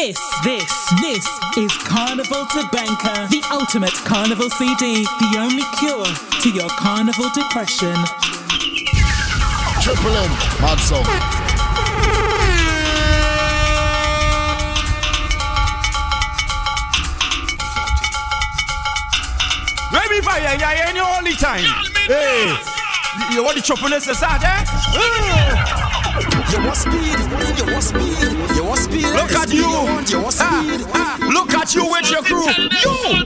This, this, this is Carnival Tabanca, the ultimate carnival CD, the only cure to your carnival depression. Triple M, mad song. Baby fire, yeah, any only time. Hey, you want the choppiness aside, eh? You want speed, you want speed, you want speed. Look at you, you want speed. Ah, ah, look at you with your crew. You,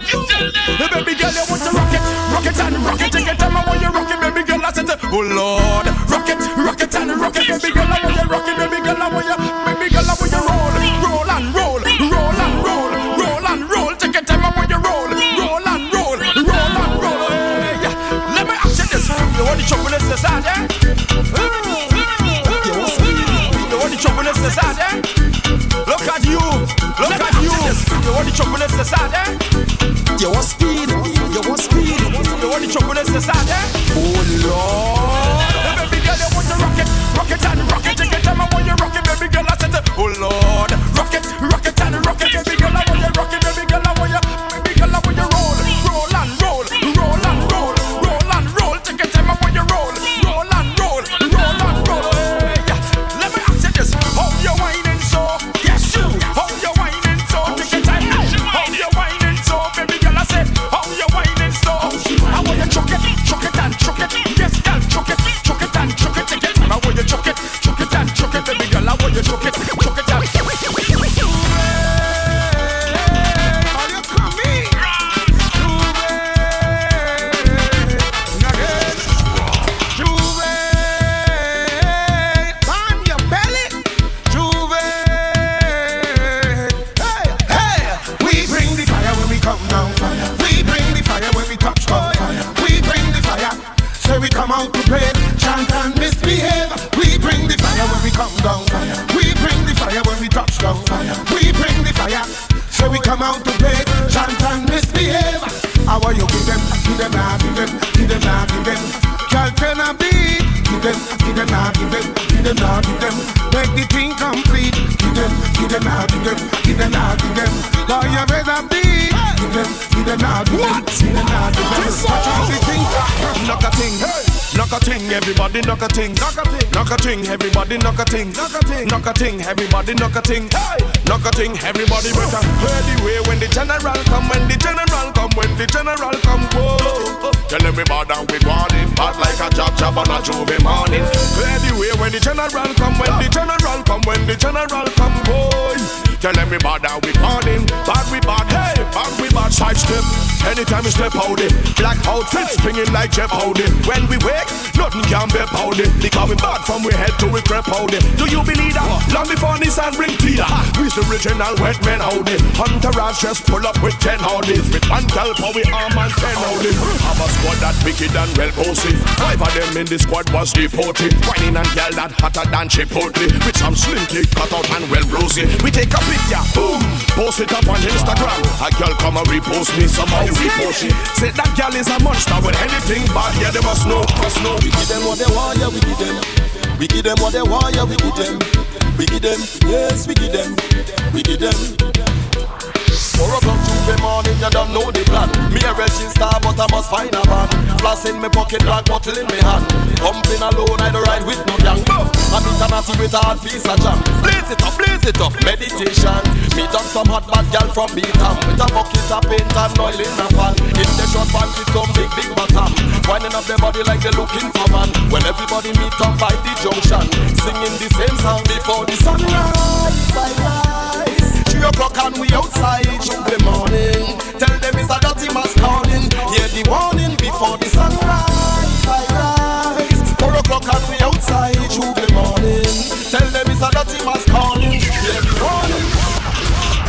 the baby girl, you want to rock it, rock it and rock it. Take your time, I want you rock it, baby girl. I said, oh Lord, rock it, rock it and rock it, baby girl. I want you rock it, baby girl. I want you, baby girl. I want you roll, roll want the chocolate inside, eh? You want speed, you want speed. You want the chocolate inside, eh? Oh Lord. Them, give them, nah, give them, give them, nah, give them. Call your better beat. Give them, give them, nah, give them, give them, nah, give them. Watch out the thing. Knock a ting, knock a ting, everybody knock a ting, knock a ting, knock a ting, everybody knock a ting, knock a ting, knock a ting, everybody knock a ting, hey, knock a ting, everybody better hear the way when the general come, when the general come, when the general come, whoa. Tell everybody that we want it, bad like a job job on a J'ouvert morning. Clear the way when the general come, when the general come, when the general come, boy. Tell everybody we want him, bad we bad, hey, bad we bad, side step. Anytime we step out it, black outfit springing like Jeff Howdy. When we wake, nothing can be powder. Because we bad from we head to we crep powder. Do you believe that? Long before this and bring Peter. We's the original wet men howdy. Hunter Rash just pull up with ten howdies. With one gal for we arm and ten howdy. Have a squad that wicked and well posted. Five of them in the squad was deported. Whining and gal that hotter than Chipotle. With some slinky cut out and well rosy. We take a picture, boom, post it up on Instagram. A girl come and repost me, somebody repost it. Say that gal is a monster with anything bad, yeah, they must know, must know. We give them what they want, yeah, we give them. We give them what they want, yeah, we give them. We give them, yes, we give them. We give them. Four o'clock Tuesday morning, you don't know the plan. Me a register, but I must find a van. Flash in me pocket, black bottle in me hand. Pumping alone, I don't ride with no gang. I'm international with a hard piece of jam. Blaze it up, blaze it up, meditation. Meet up some hot bad girl from Beatam with a bucket of paint and oil in a pan. In the short pants with some big big bottom. Winding up their body like they're looking for man. When everybody meet up by the junction, singing the same song before the sunrise. Three o'clock and we outside Tuesday morning. Tell them it's a dirty mass calling. Hear the warning before the sunrise. Four o'clock and we outside Tuesday morning. Tell them it's a dirty mass calling. Hear the warning.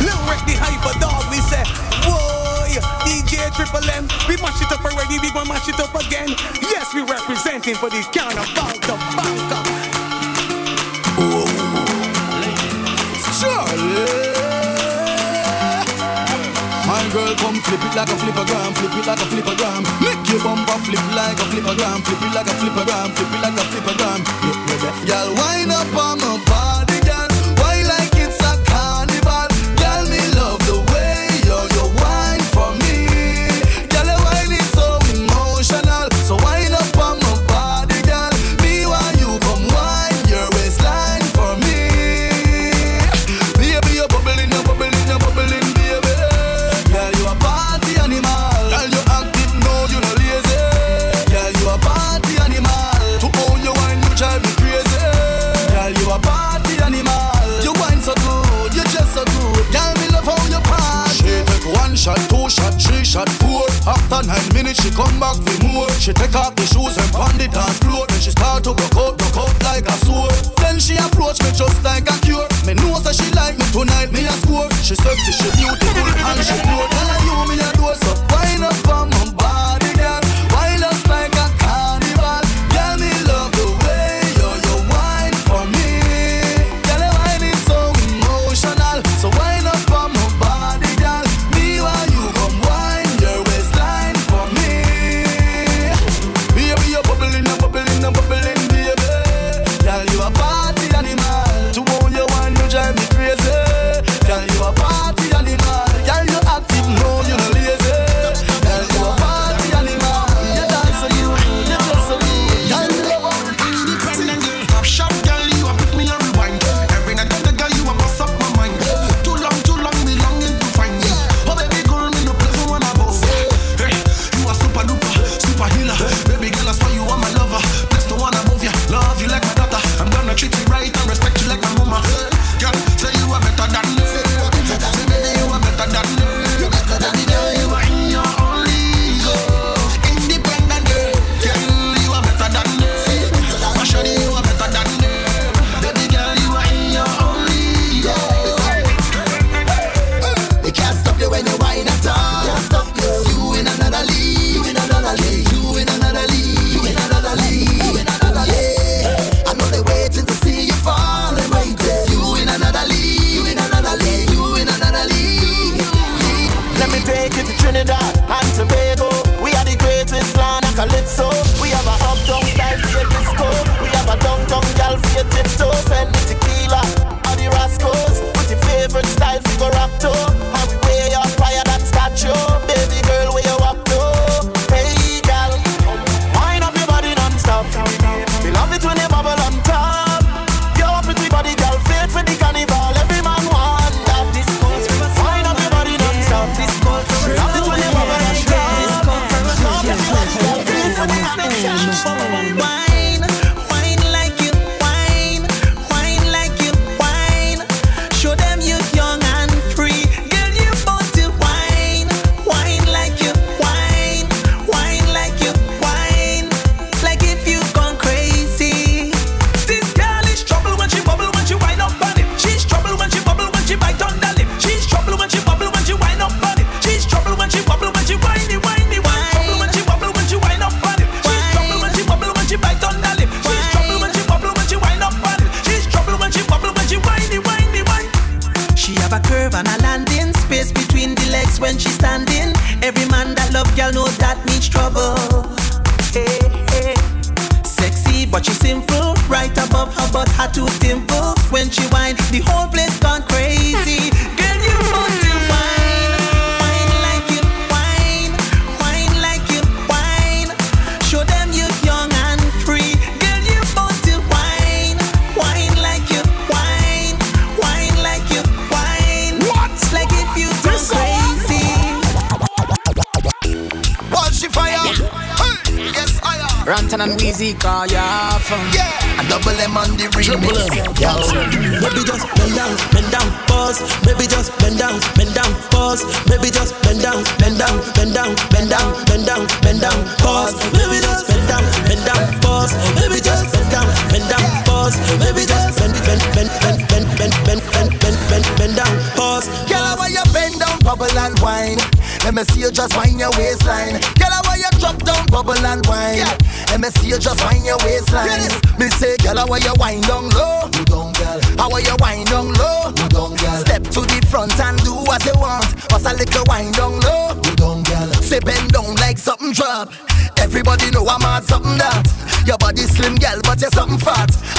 Lil Rick the hyper dog, we say, boy, DJ Triple M, we mash it up already, we gon' mash it up again. Yes, we representing for the carnival, the come flip it like a flippergram, flip it like a flippergram. Make your bumper flip like a flippergram, flip it like a flippergram, flip it like a flippergram. Girl, wind up on my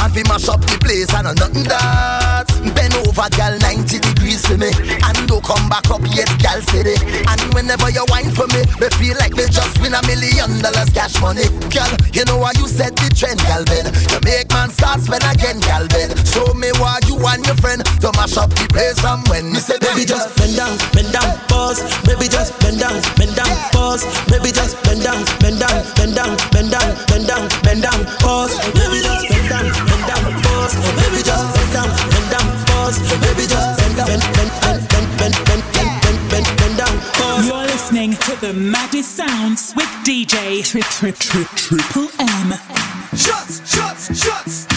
Hard fi mash up the place, I know nothing that. Bend over, girl, 90 degrees for me. And don't come back up yet, gal, city And whenever you whine for me, me feel like me just win a million dollars cash money. Gal, you know why you set the trend, Galvin. Ben. You make man start spend again, gal, Ben. So me why you and your friend to mash up the place from when me say, baby, just bend down, bend down, pause. Baby, just bend down, bend down, pause. Baby, just bend down, bend down, bend down, bend down, bend down, bend down, pause. Baby, just bend down. You're listening to the maddest sounds with DJ Triple M. Shots, shots, shots.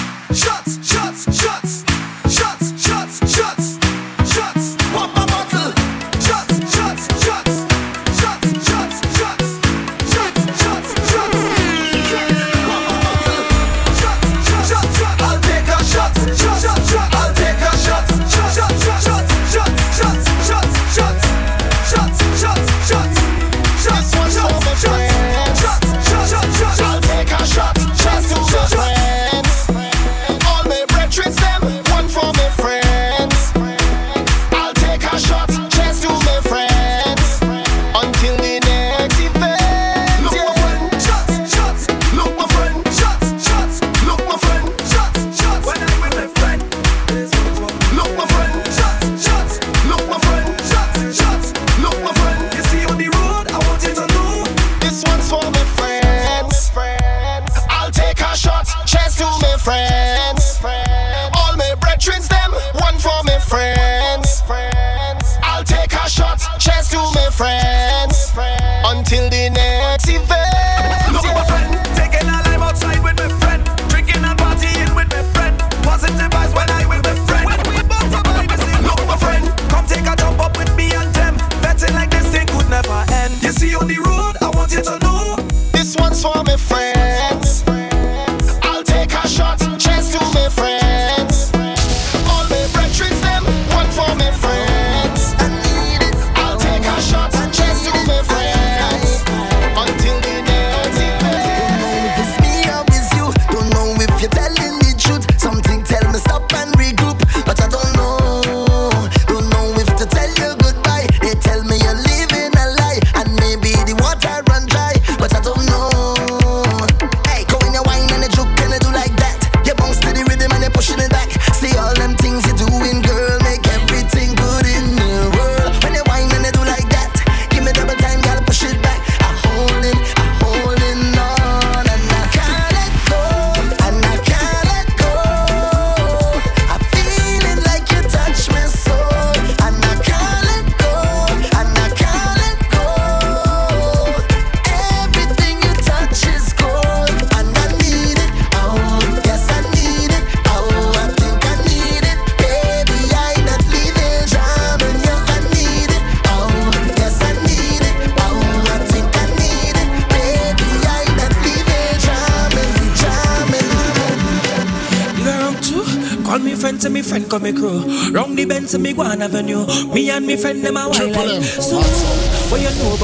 If you tell Benz and me Guan Avenue. Me and me friend them a wild like. So, what you know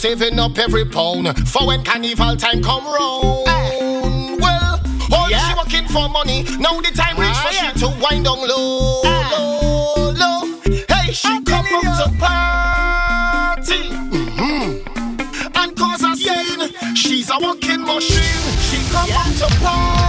saving up every pound for when carnival time come round. Hey. Well, all yeah. she working for money. Now the time reach ah, for yeah. she to wind down low, ah. low, low. Hey, she I come out to party mm-hmm. and cause a scene. She's a walking machine. She come out to party.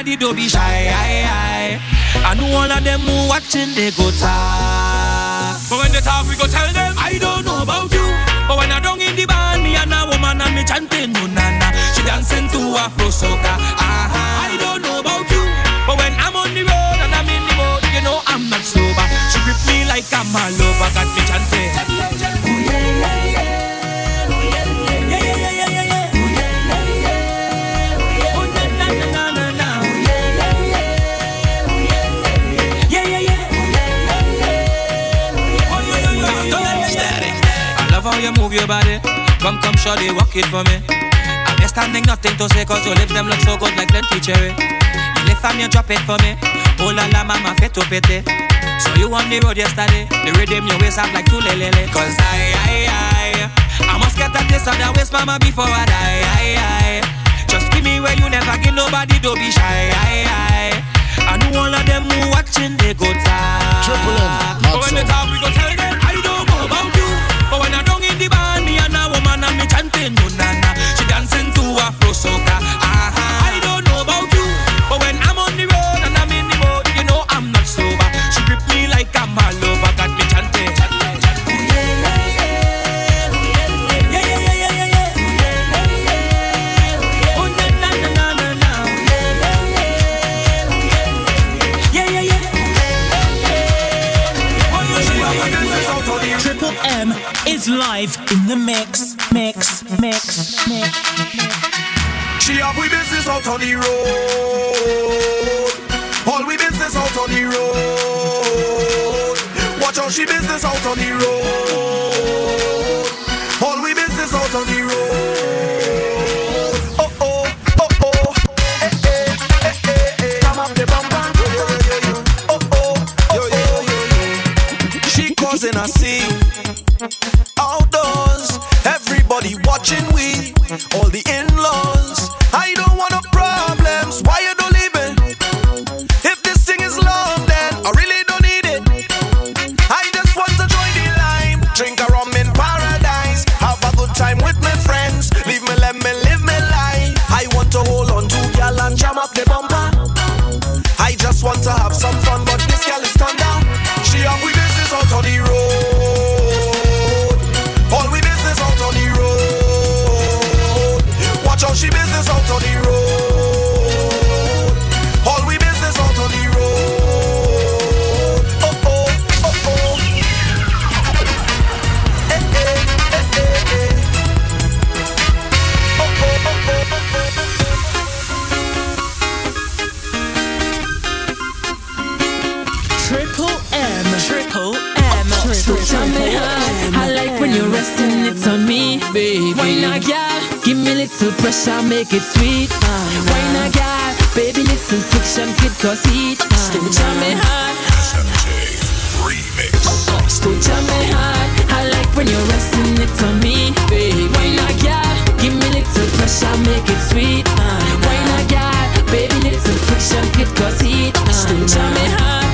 Nobody, don't be. Come, come, shorty, walk it for me. I'm just standing, nothing to say, cause your lips them look so good like plenty cherry. Eh. You lift and you drop it for me. Oh la la, mama, fit to pity. So you on the road yesterday. The rhythm your waist up like two lele. Cause I, I, I, I must get a taste of that waist, mama, before I die. I, I. Just give me where you never give nobody, don't be shy. I, I. I know all of them who watching, they go talk. Triple M, But when they talk, we go tell them, I don't know about you. But when I don't in the band, and me chanting, no. She dancing to Afro soca. Ah, I don't know about you. But when I'm on the road and I'm in the mood, you know I'm not sober. She grip me like I'm a lover, got me chanting. Triple M is live in the mix, mix, mix, mix. She have we business out on the road. All we business out on the road. Watch out, she business out on the road. All we business out on the road. Oh oh, oh oh, eh eh, eh eh eh. Come up the bumper. Oh oh, yo yo yo yo. She causing a scene little pressure, make it sweet. Why not, girl? Baby, little friction could cause heat. Switch on me hard. Switch on me hard. I like when you're resting, it's on me, baby. Why not, girl? Give me little pressure, make it sweet. Why not, girl? Baby, little friction could cause heat. Switch on me hard.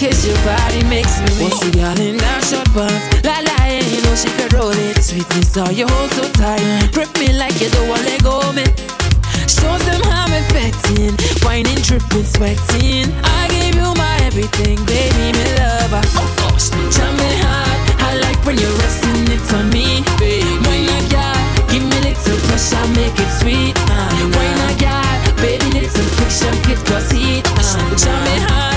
It your body makes me weak. What's the girl in that short pants? La la, yeah, you know she could roll it. Sweetness, how you hold so tight. Grip me like you don't want to let go, me. Shows them how I'm affecting. Whining, dripping, sweating. I gave you my everything, baby, me lover. Oh, on me hard. I like when you're resting, it's on me, baby. Why not, girl? Give me little pressure, make it sweet. Uh, why cause heat. Uh, me hard,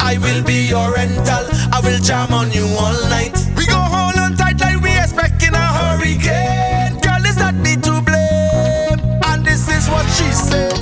I will be your rental. I will jam on you all night. We go hold on tight like we expecting a hurricane. Girl, is that me to blame? And this is what she said.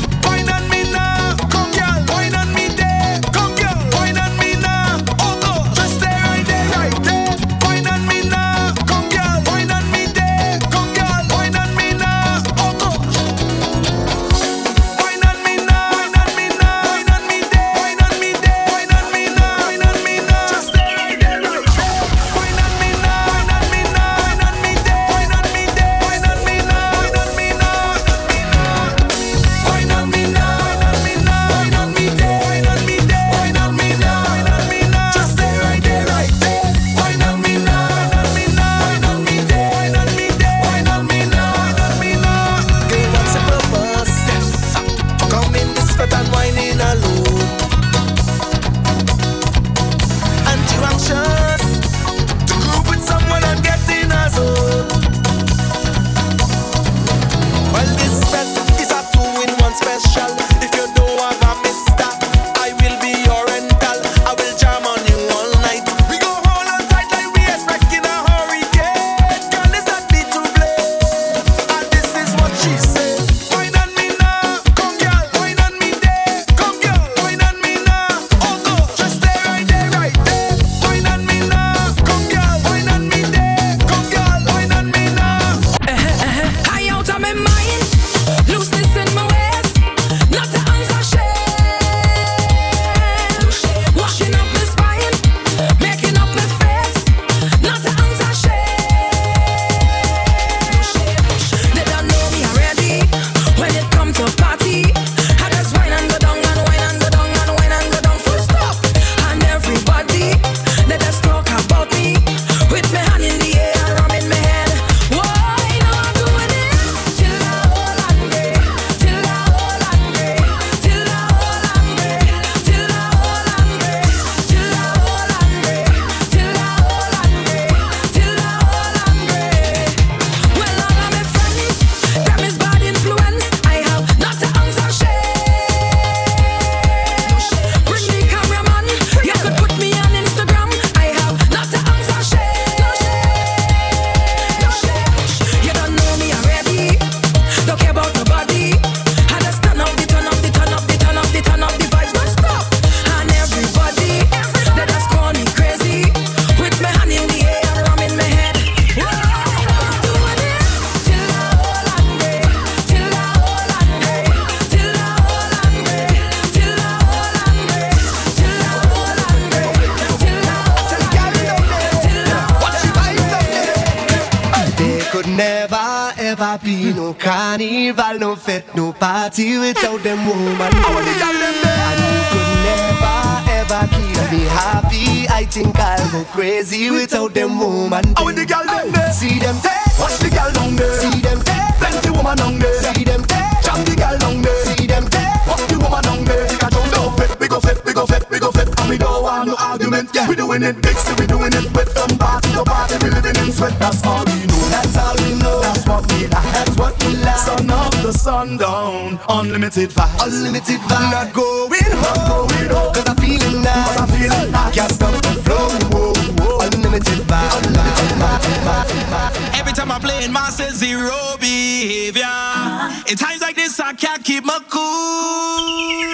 Doing it big. So we doing it with them party to party. We living in sweat. That's all we know. That's all we know. That's what we like. That's what we like. Sun up the sundown. Unlimited vibes. Unlimited vibes. Not going home. Going home. Cause I'm feeling nice. Cause I'm feeling nice. Can't stop the flow. Whoa, whoa. Unlimited vibes. Unlimited vibes. Every time I play in my says zero behavior. Uh-huh. In times like this, I can't keep my cool.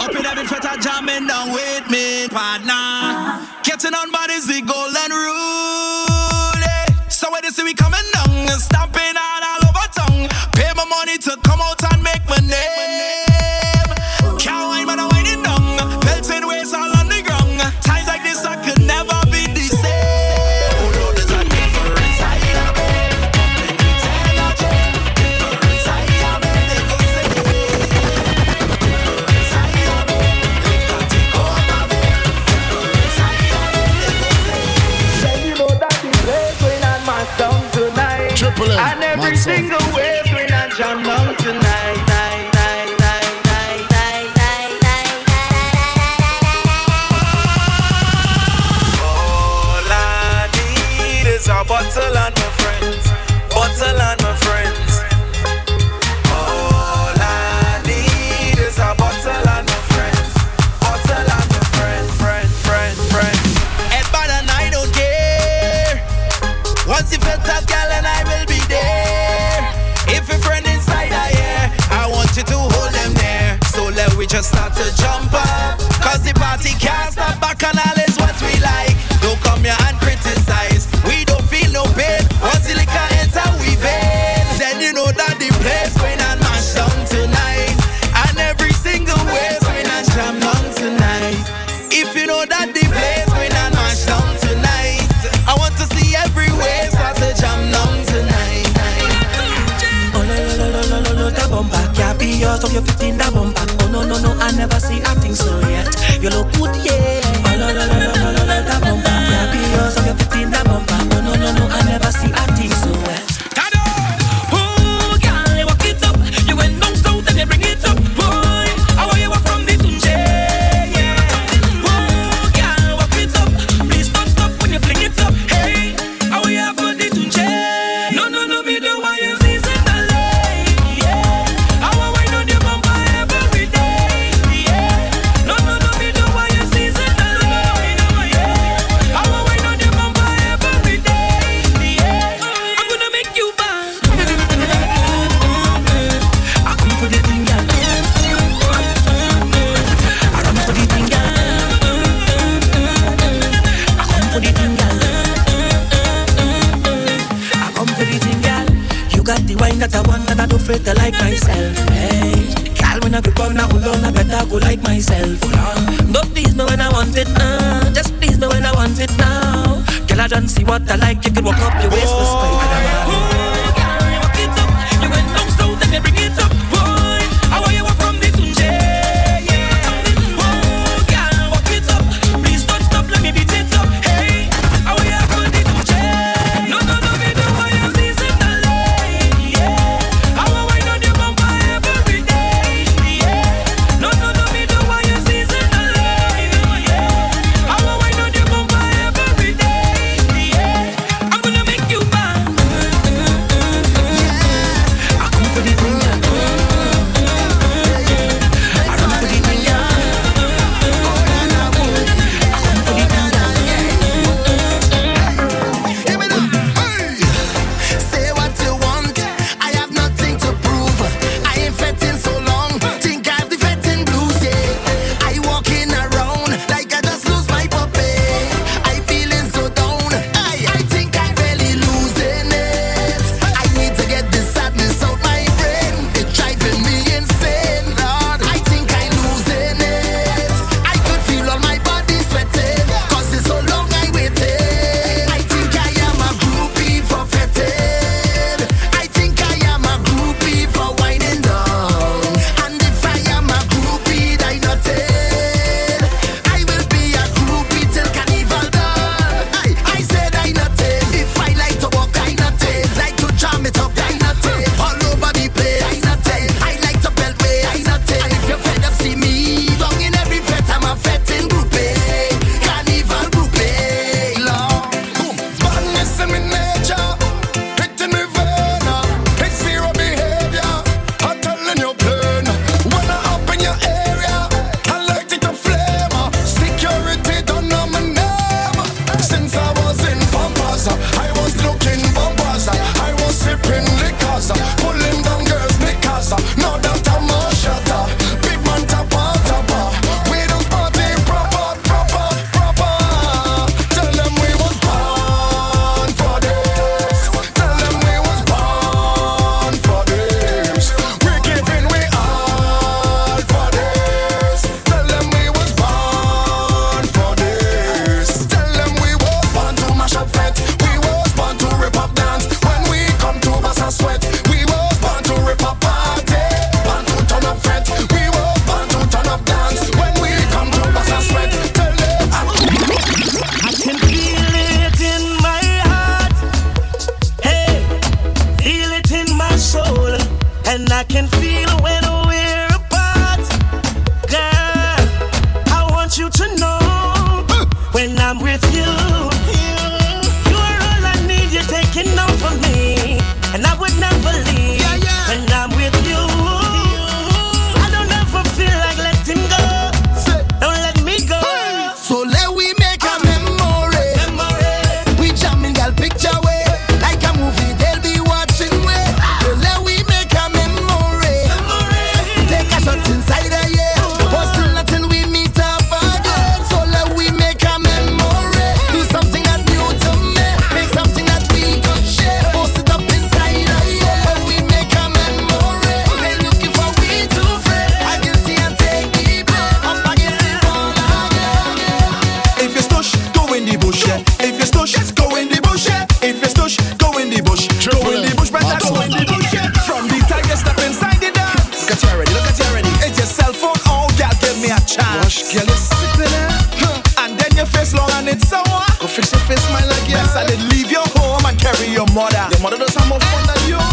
Up in every fete, jamming down with me, partner. Getting on bodies, the golden rule. eh. So when they see we coming down, stamping out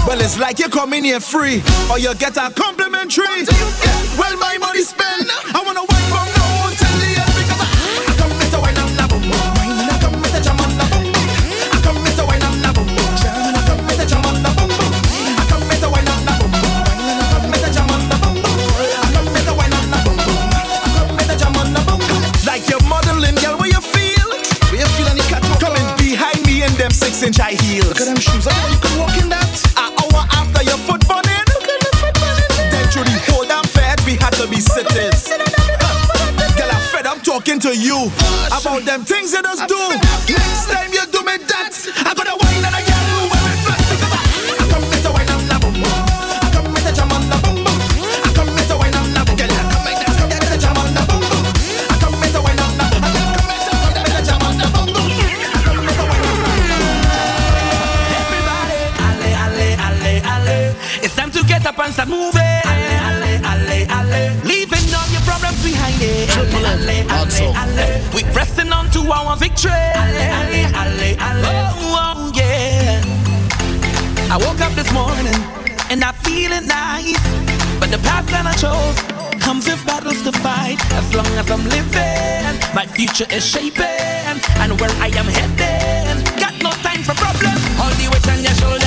Well, it's like you come in here free, or you get a complimentary. Well, my money spent. I wanna. inch high heels. Look at them shoes. I know you can walk in that. An hour after your foot burning. Look at the foot burning. Then through the whole damn fed, we had to be sitting. Girl, I fed I'm talking to you about them things they just do. Next time. Oh, oh, I woke up this morning and I feeling nice, but the path that I chose comes with battles to fight. As long as I'm living, my future is shaping, and where I am heading, got no time for problems. All the weight on your shoulders.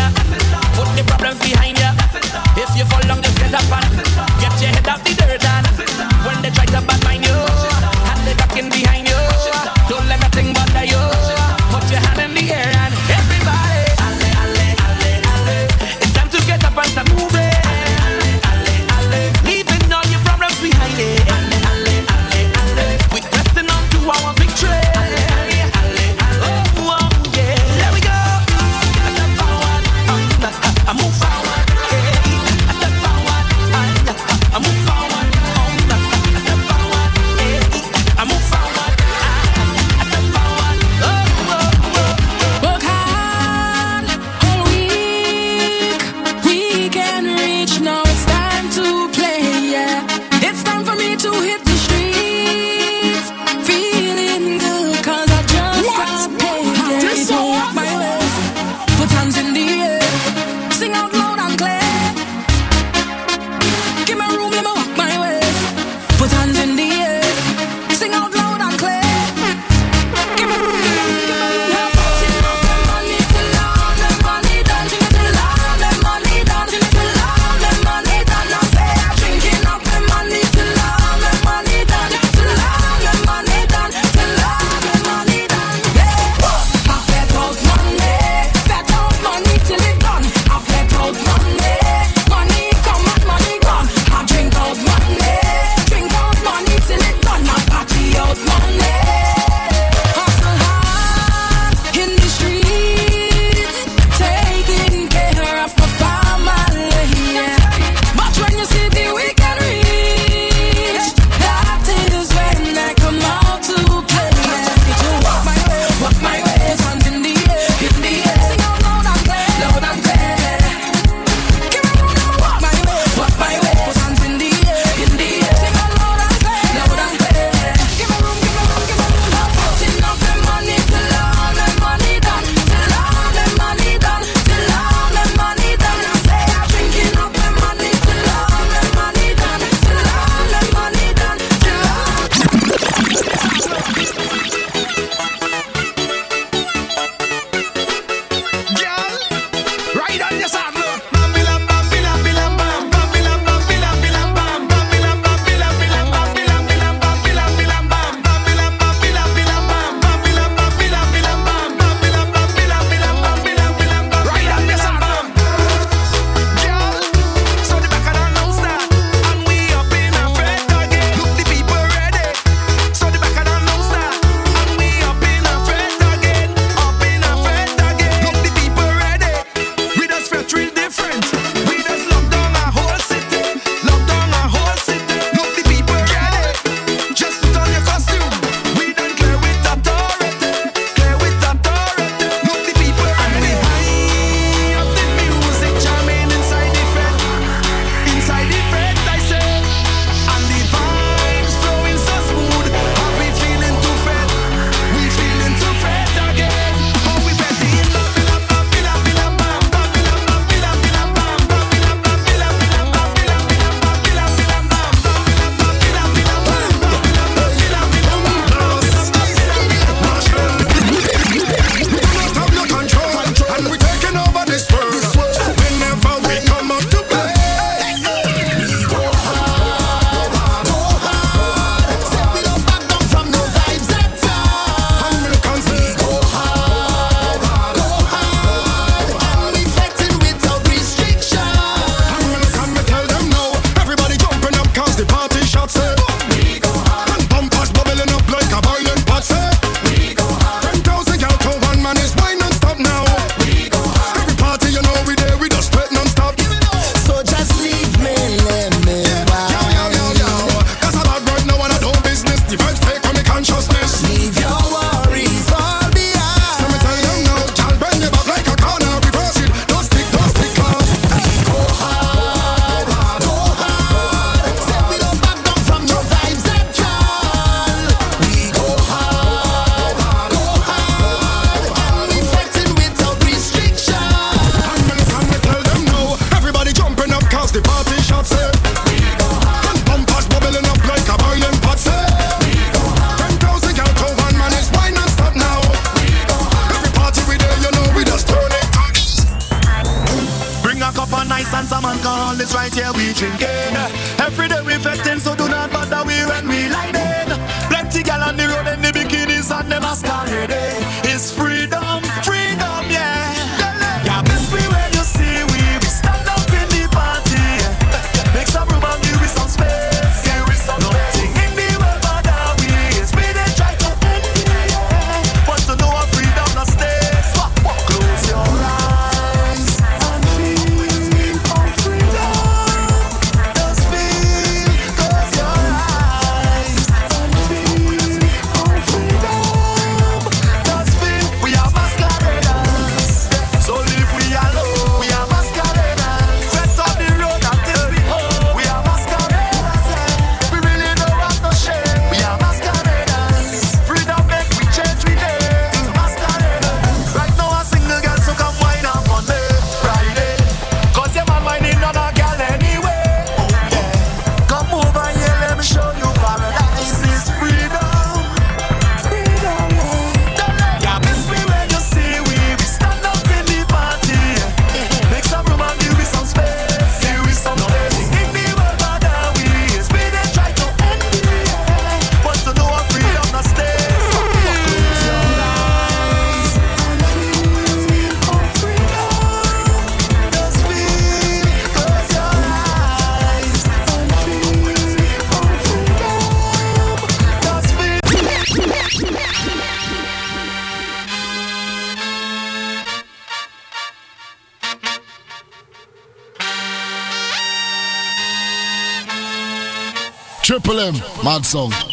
Mad song.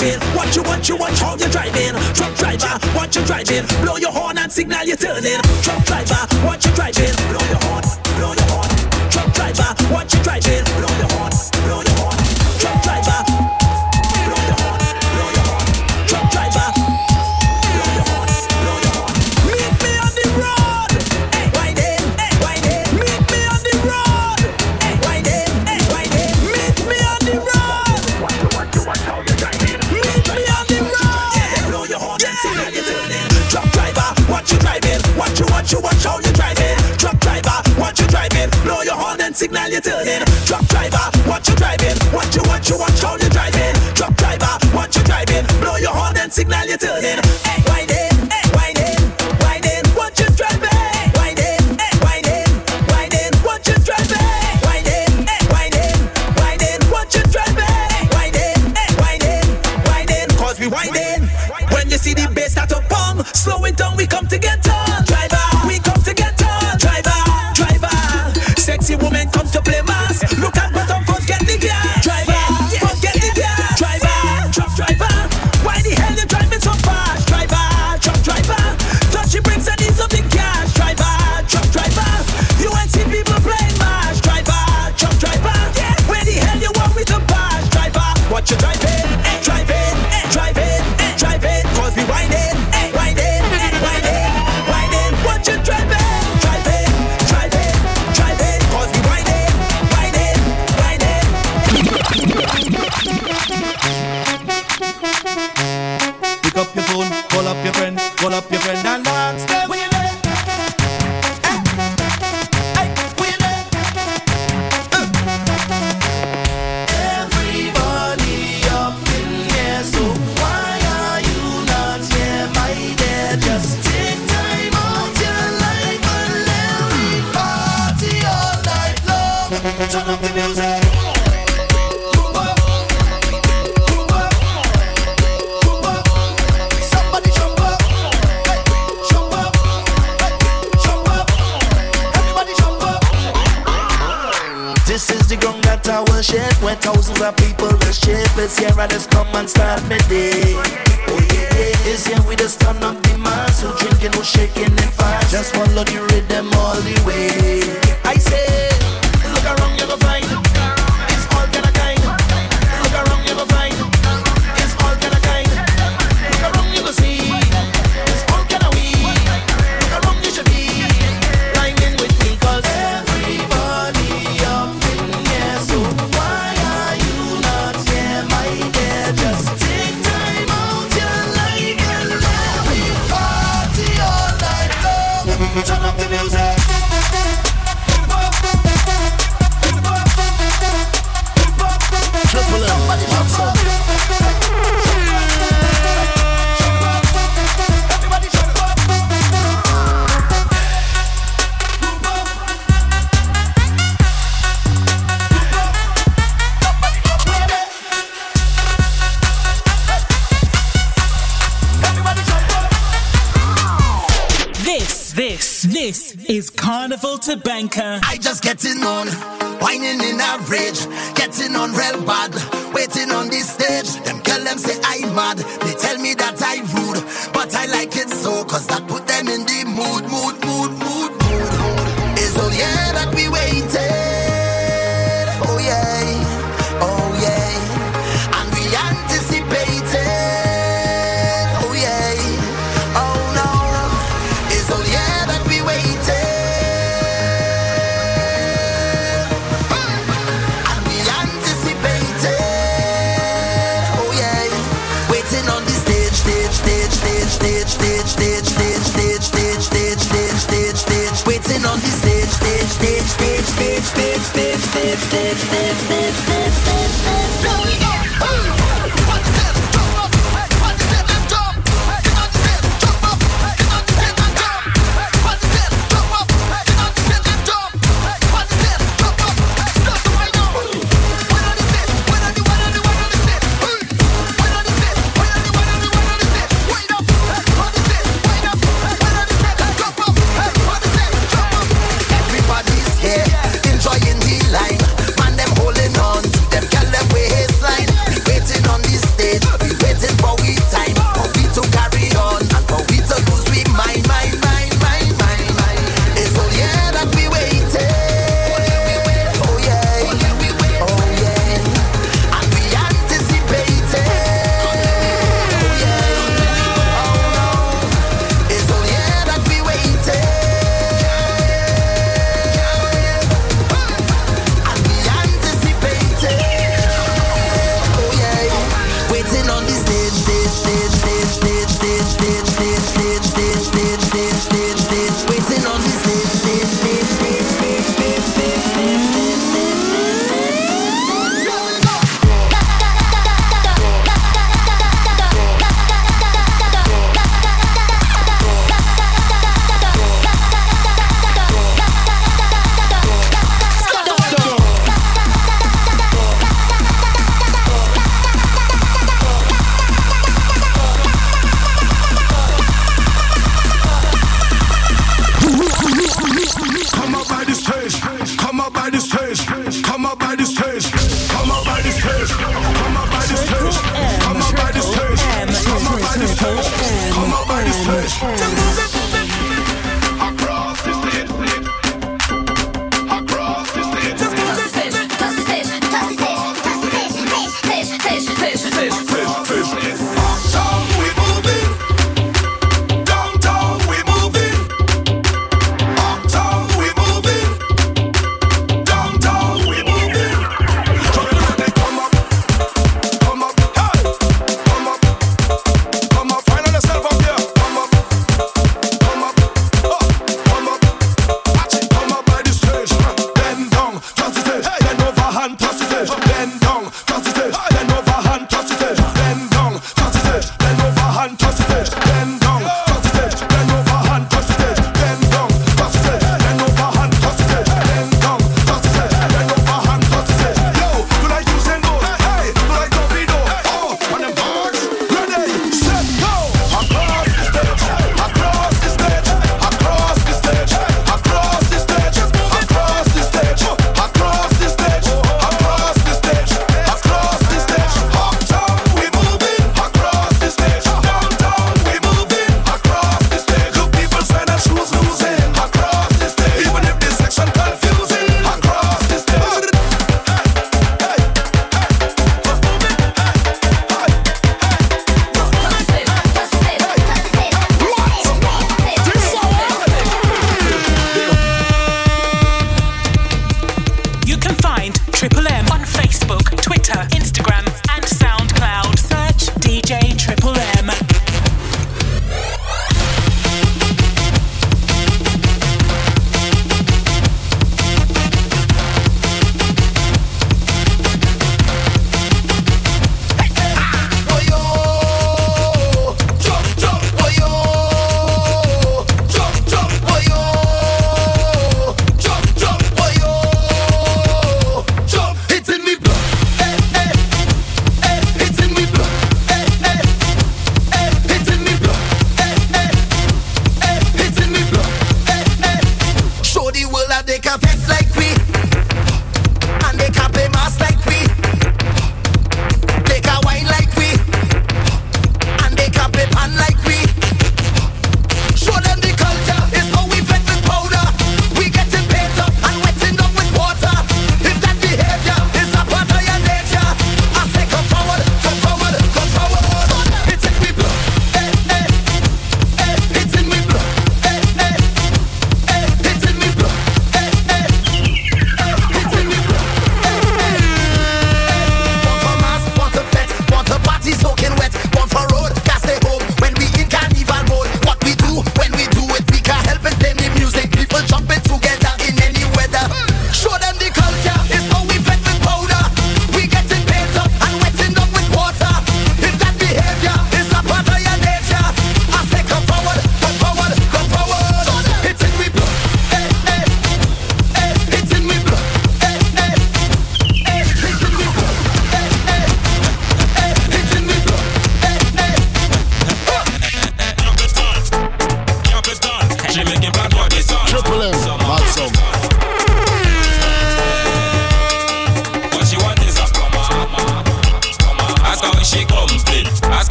driving. Watch you, watch you, watch how you driving. Truck driver, watch you driving. Blow your horn and signal you're turning. Truck driver, watch you driving. Blow your horn, blow your horn. Truck driver, watch you driving. Blow your horn. signal you're turning. Truck driver, what you driving? What you, what you, watch how you driving. Truck driver, what you driving? Blow your horn and signal you're turning. Hey. I worship when thousands of people worship. It's here I just come and start my day. Oh yeah, yeah. it's here we just turn up the mass. Who drinking, who shaking and fast. Just follow the rhythm all the way. I say, look around, you're gonna find. I just getting on, whining in a rage, getting on.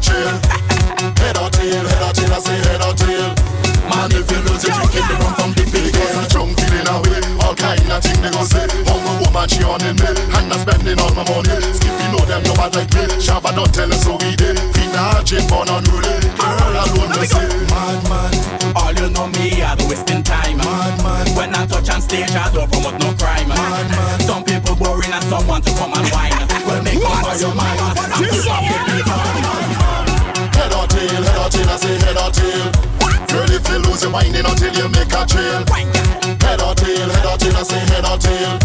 chill. Head or tail, head or tail, I say head or tail. Man, if you lose it, you keep the gun from the big girl. Jump feeling away, all kind of thing they gon' say. Hungry woman, she on in me, and I spending all my money. Skippy know them nobody like me. Shabba don't tell us so we did. Fina, chip on unruly. Girl alone, they say, mad man. All you know me, I be wasting time. Mad man. When I touch on stage, I don't promote no crime. Mad man. Some people boring and some want to come and whine. well, make up for your mind. I'm too chin and say head or tail. Girl, if you lose your mind, until you make a trail. Head or tail, head or tail, I say head or tail.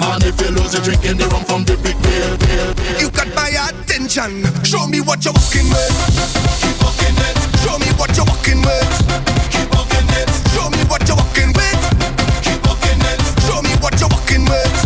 Man, if you lose your drink, drinking, the rum from the big pail, pail, pail. You got my attention. Show me what you're walking with. Keep walking it. Show me what you're walking with. Keep walking it. Show me what you're walking with. Keep walking it. Show me what you're walking with.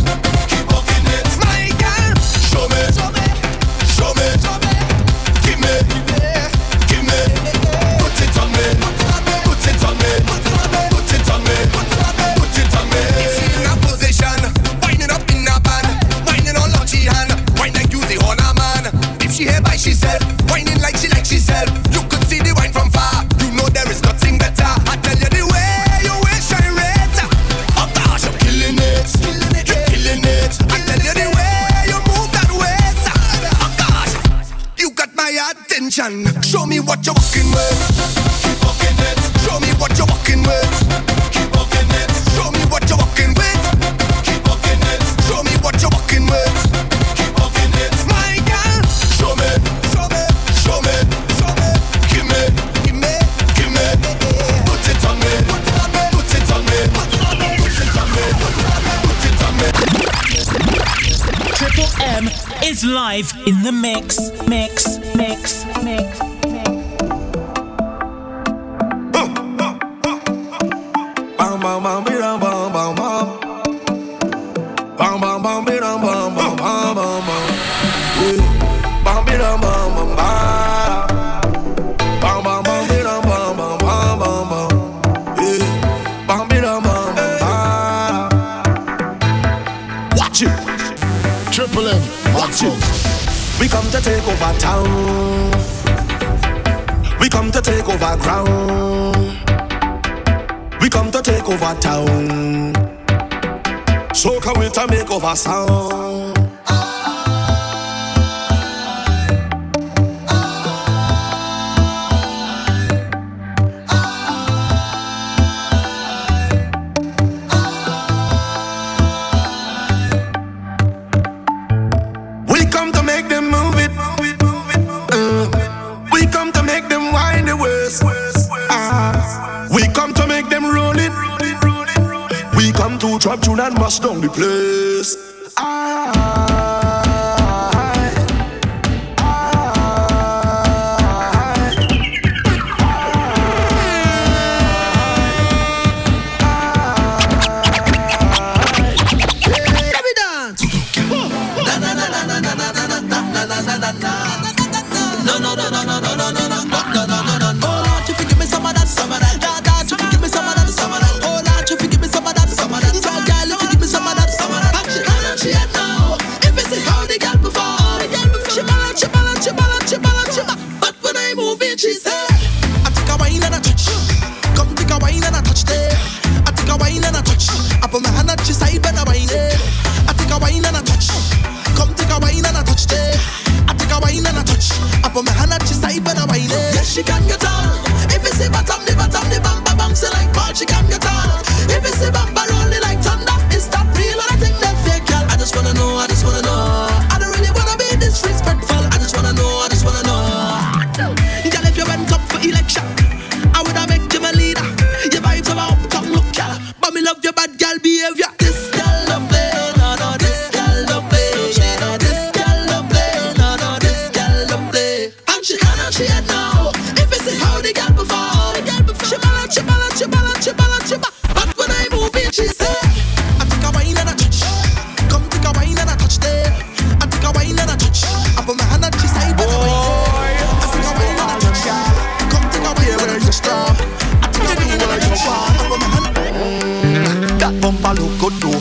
action. Show me what you're walking with. Keep walking it. Show me what you're walking with. live in the mix, mix, mix, mix. action. We come to take over town. We come to take over ground. We come to take over town. So come we to make over sound.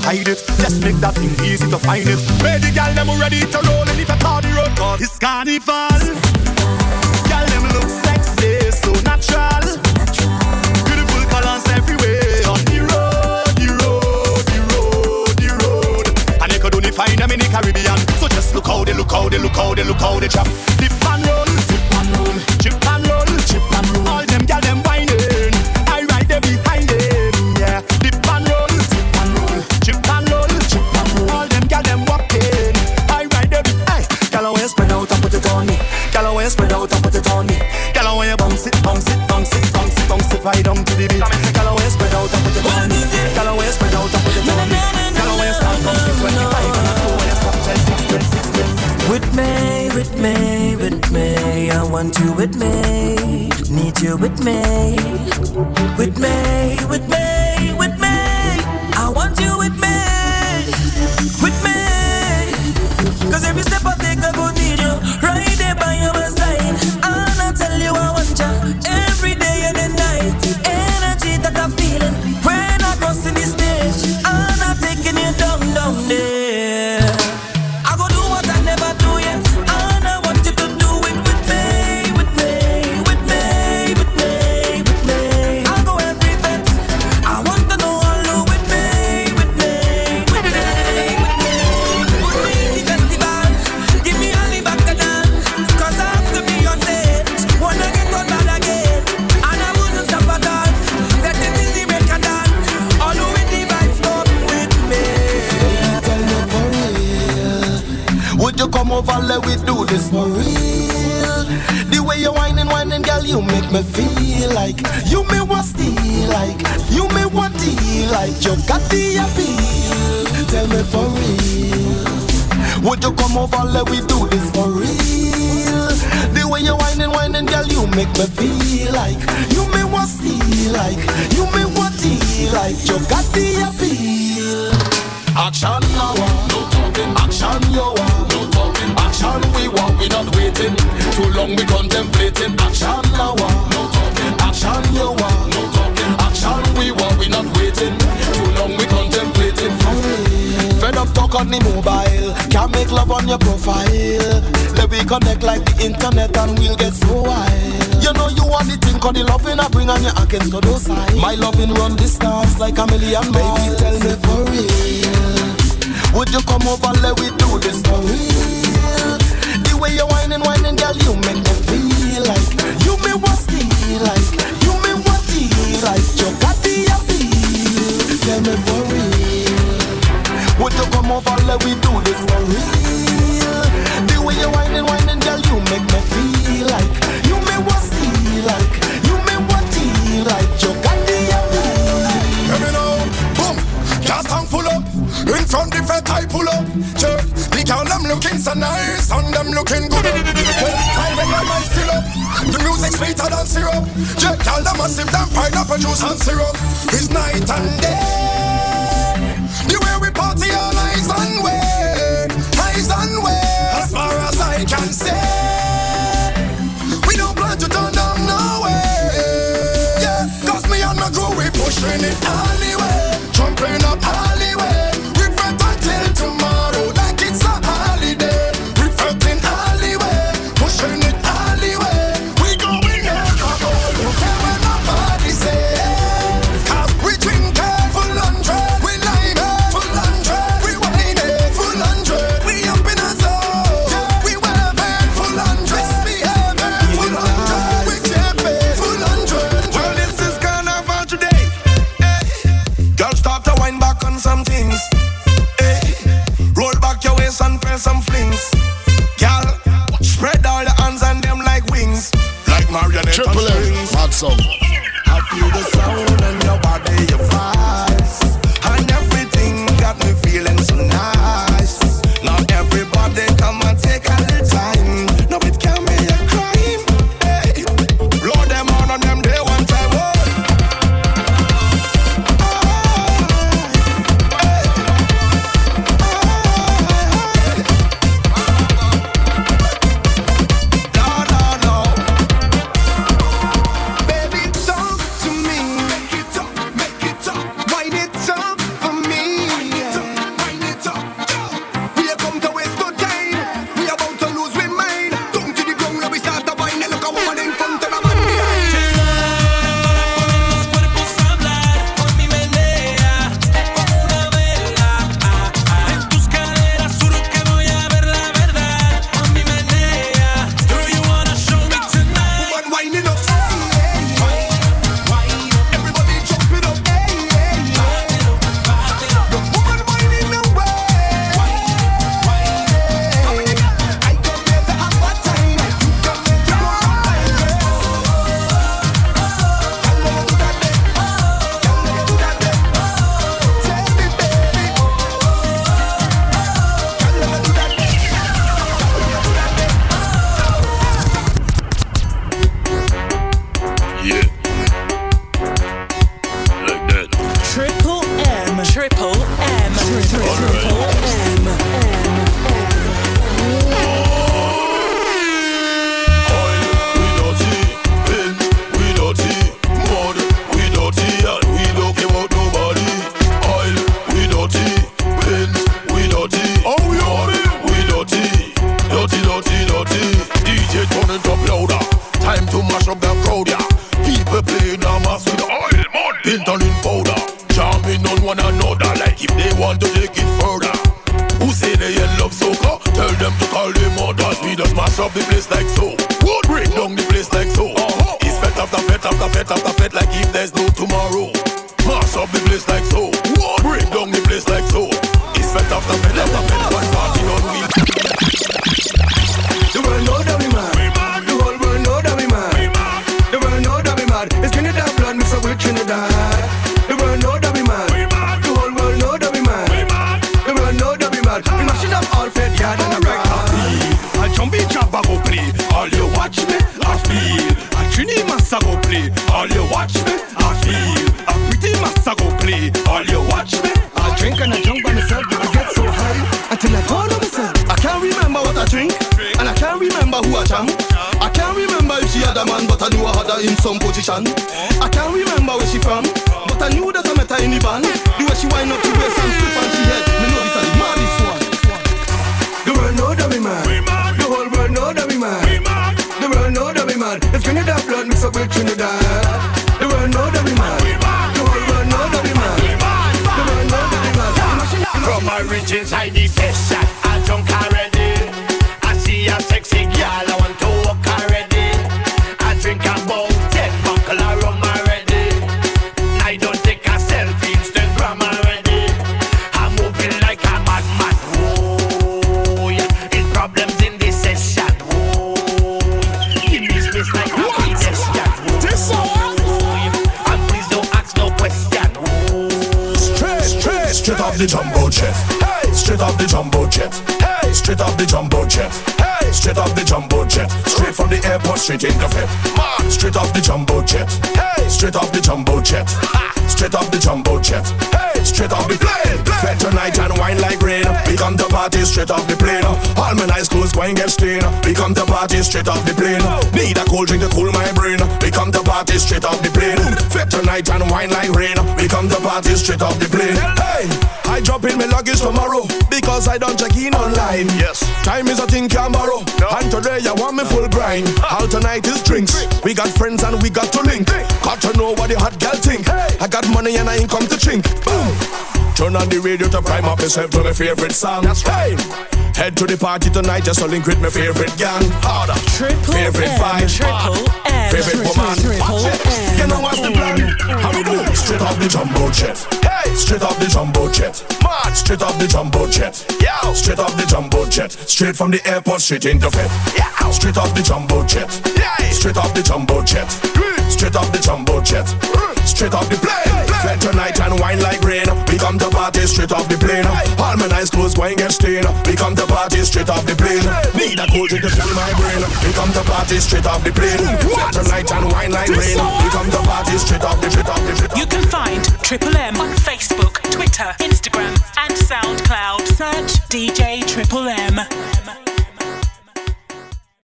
hide it. Just make that thing easy to find it. Where the gal them ready to roll and if I call the road cause it's carnival. Gal them look sexy, so natural. Beautiful colors everywhere on the road, the road, the road, the road. And they could only find them in the Caribbean. So just look how they look how they look how they look how they chop. the and roll. you with me, need you with me. Can't make love on your profile. Let we connect like the internet and we'll get so wild. You know you want it in the loving I bring on your against to those side. My loving run distance like a million miles. Baby, tell me for real. Would you come over? Let we do this for real. The way you're whining, whining, girl, you make me feel like you me what's like you me what like your body appeal. Tell me for would you come over, let we do this for real? The way you whine and whine and girl, you make me feel like you may want steal like you may want deal like you got the Let me know, boom, just hang full up. In front of different I pull up. Check, the girl I'm looking so nice and I'm looking good. I make my mind fill up. The music sweeter than syrup. Yeah, all the massive than pineapple juice and syrup. It's night and day and way, eyes and way, as far as I can see, We don't plan to turn down no way. Yeah, cause me and my crew, we pushing it out. other man, but I knew I had her in some position. I can't remember where she from, but I knew that I met her in the band. The way she wind up to waist and flip and she head, me know this is the maddest one. The world know that we mad. The whole world know that we mad. The world know that we mad. If that blood mix up with Trinidad, the world know that we mad. The whole world know that we mad. The world know that we mad. From origins I desist. Off the jumbo jet. Hey, straight off the jumbo jet. Hey, straight off the jumbo jet. Straight from the airport, straight in the fit. Straight off the jumbo jet. Hey, straight off the jumbo jet. Straight off the jumbo jet. Hey, straight off the plane. Fed tonight and wine like rain. We come to party straight off the plane. All my nice clothes going get stained. We come to party straight off the plane. Need a cold drink to cool my brain. We come to party straight off the plane. Fed tonight and wine like rain. We come to party straight off the plane. Hey, I drop in my luggage tomorrow because I don't check in online. Yes, time is a thing can borrow. And today I want me full grind. All tonight is drinks. We got friends and we got to link. Got to know what the hot girl think. I got money and I ain't come to chink. Boom. Turn on the radio to prime up yourself to my favorite song. That's right. Head to the party tonight just to link with my favorite gang. Harder. Triple favorite M, vibe. triple M, Favorite triple, woman. triple Watch it. You know what's the plan? How we do? Straight off the jumbo jet. Straight off the jumbo jet. Straight off the jumbo jet. Yeah. Straight off the jumbo jet. Straight from the airport, straight into fit. Yeah. Straight off the jumbo jet. Straight off the jumbo jet. Straight off the jumbo jet. Straight off the plane. Fed tonight and wine like rain. We come to party straight off the plane. All my nice clothes going get stained. We come to party straight off the plane. Need a cold drink to cool my brain. We come to party straight off the plane. Fed tonight and wine like rain. We come to party straight off the straight off the straight. You can find Triple M on Facebook, Twitter, Instagram, and SoundCloud. Search DJ Triple M.